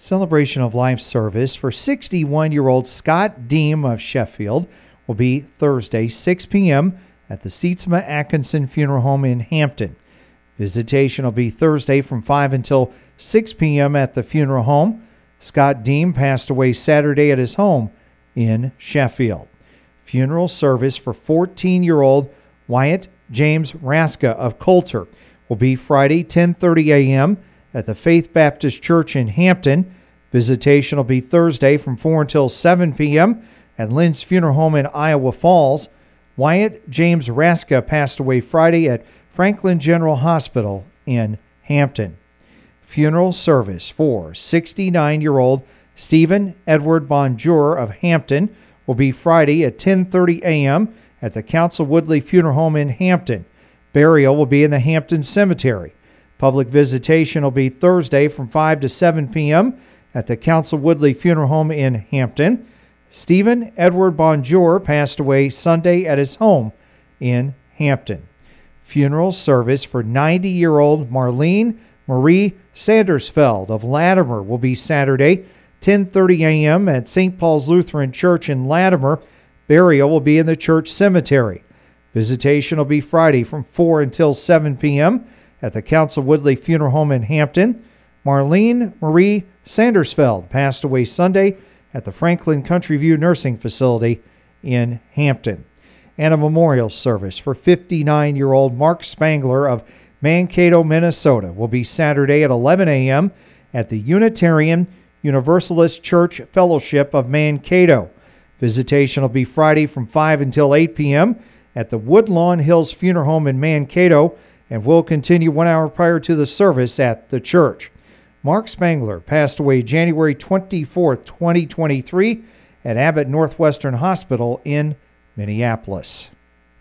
Celebration of Life service for 61 year old Scott Deem of Sheffield will be Thursday, 6 p.m. at the Sietsema Atkinson Funeral Home in Hampton. Visitation will be Thursday from 5 until 6 p.m. at the funeral home. Scott Deem passed away Saturday at his home in Sheffield. Funeral service for 14 year old Wyatt James Raska of Coulter will be Friday, 10:30 a.m at the Faith Baptist Church in Hampton. Visitation will be Thursday from 4 until 7 p.m. at Lynn's Funeral Home in Iowa Falls. Wyatt James Raska passed away Friday at Franklin General Hospital in Hampton. Funeral service for 69 year old Stephen Edward Bonjour of Hampton will be Friday at 10:30 a.m. at the Council Woodley Funeral Home in Hampton. Burial will be in the Hampton Cemetery. Public visitation will be Thursday from 5 to 7 p.m. at the Council Woodley Funeral Home in Hampton. Stephen Edward Bonjour passed away Sunday at his home in Hampton. Funeral service for 90 year old Marlene Marie Sandersfeld of Latimer will be Saturday, 10:30 a.m. at St. Paul's Lutheran Church in Latimer. Burial will be in the church cemetery. Visitation will be Friday from 4 until 7 p.m at the Council Woodley Funeral Home in Hampton. Marlene Marie Sandersfeld passed away Sunday at the Franklin Country View Nursing Facility in Hampton. And a memorial service for 59 year old Mark Spangler of Mankato, Minnesota will be Saturday at 11 a.m. at the Unitarian Universalist Church Fellowship of Mankato. Visitation will be Friday from 5 until 8 p.m. at the Woodlawn Hills Funeral Home in Mankato and will continue one hour prior to the service at the church. Mark Spangler passed away January 24, 2023, at Abbott Northwestern Hospital in Minneapolis.